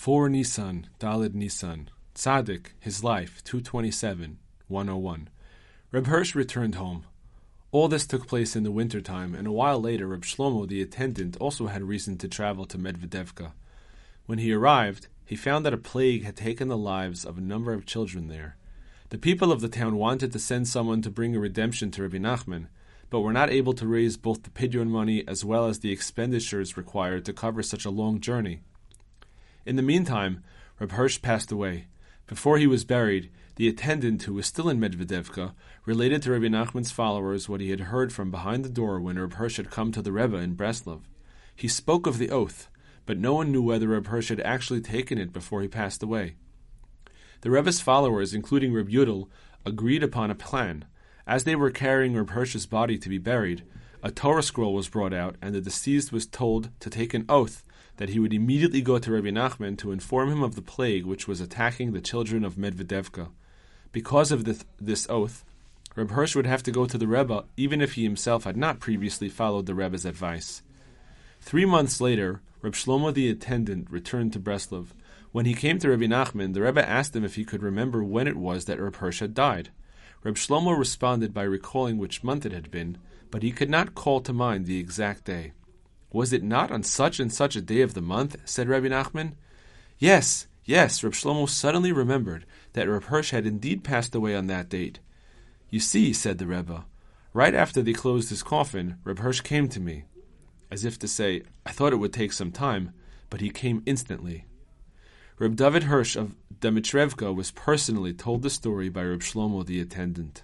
4 Nisan, Dalid Nisan, Tzaddik, his life, 227, 101. Reb Hirsch returned home. All this took place in the winter time, and a while later Reb Shlomo, the attendant, also had reason to travel to Medvedevka. When he arrived, he found that a plague had taken the lives of a number of children there. The people of the town wanted to send someone to bring a redemption to Rabbi Nachman, but were not able to raise both the pidyon money as well as the expenditures required to cover such a long journey. In the meantime, Reb Hirsch passed away. Before he was buried, the attendant, who was still in Medvedevka, related to Rabbi Nachman's followers what he had heard from behind the door when Reb Hirsch had come to the Rebbe in Breslov. He spoke of the oath, but no one knew whether Reb Hirsch had actually taken it before he passed away. The Rebbe's followers, including Reb Yudel, agreed upon a plan. As they were carrying Reb Hirsch's body to be buried, a Torah scroll was brought out, and the deceased was told to take an oath that he would immediately go to Rabbi Nachman to inform him of the plague which was attacking the children of Medvedevka. Because of this, this oath, Reb Hirsch would have to go to the Rebbe even if he himself had not previously followed the Rebbe's advice. Three months later, Reb Shlomo the attendant returned to Breslov. When he came to Rabbi Nachman, the Rebbe asked him if he could remember when it was that Reb Hirsch had died. Reb Shlomo responded by recalling which month it had been, but he could not call to mind the exact day. Was it not on such and such a day of the month? said Rabbi Nachman. Yes, yes, Reb Shlomo suddenly remembered that Reb Hirsch had indeed passed away on that date. You see, said the Rebbe, right after they closed his coffin, Reb Hirsch came to me, as if to say, I thought it would take some time, but he came instantly. Reb David Hirsch of Demitrevka was personally told the story by Reb Shlomo the attendant.